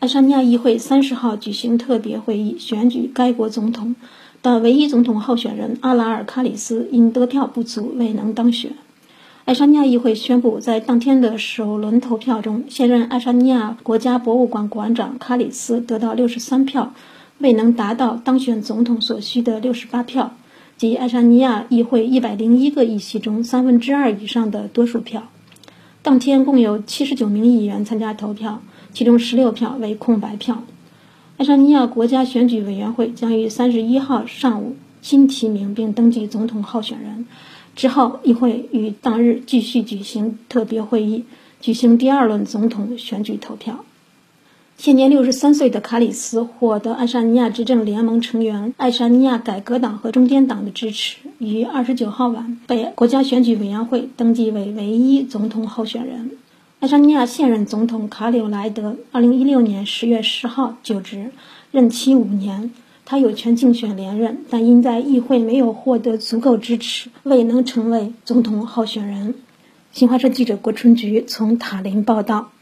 爱沙尼亚议会三十号举行特别会议，选举该国总统的唯一总统候选人阿拉尔卡里斯因得票不足未能当选。爱沙尼亚议会宣布，在当天的首轮投票中，现任爱沙尼亚国家博物馆馆长卡里斯得到六十三票，未能达到当选总统所需的六十八票，即爱沙尼亚议会一百零一个议席中三分之二以上的多数票。当天共有七十九名议员参加投票。其中十六票为空白票。爱沙尼亚国家选举委员会将于三十一号上午新提名并登记总统候选人，之后议会于当日继续举行特别会议，举行第二轮总统选举投票。现年六十三岁的卡里斯获得爱沙尼亚执政联盟成员爱沙尼亚改革党和中间党的支持，于二十九号晚被国家选举委员会登记为唯一总统候选人。爱沙尼亚现任总统卡柳莱德，二零一六年十月十号就职，任期五年。他有权竞选连任，但因在议会没有获得足够支持，未能成为总统候选人。新华社记者郭春菊从塔林报道。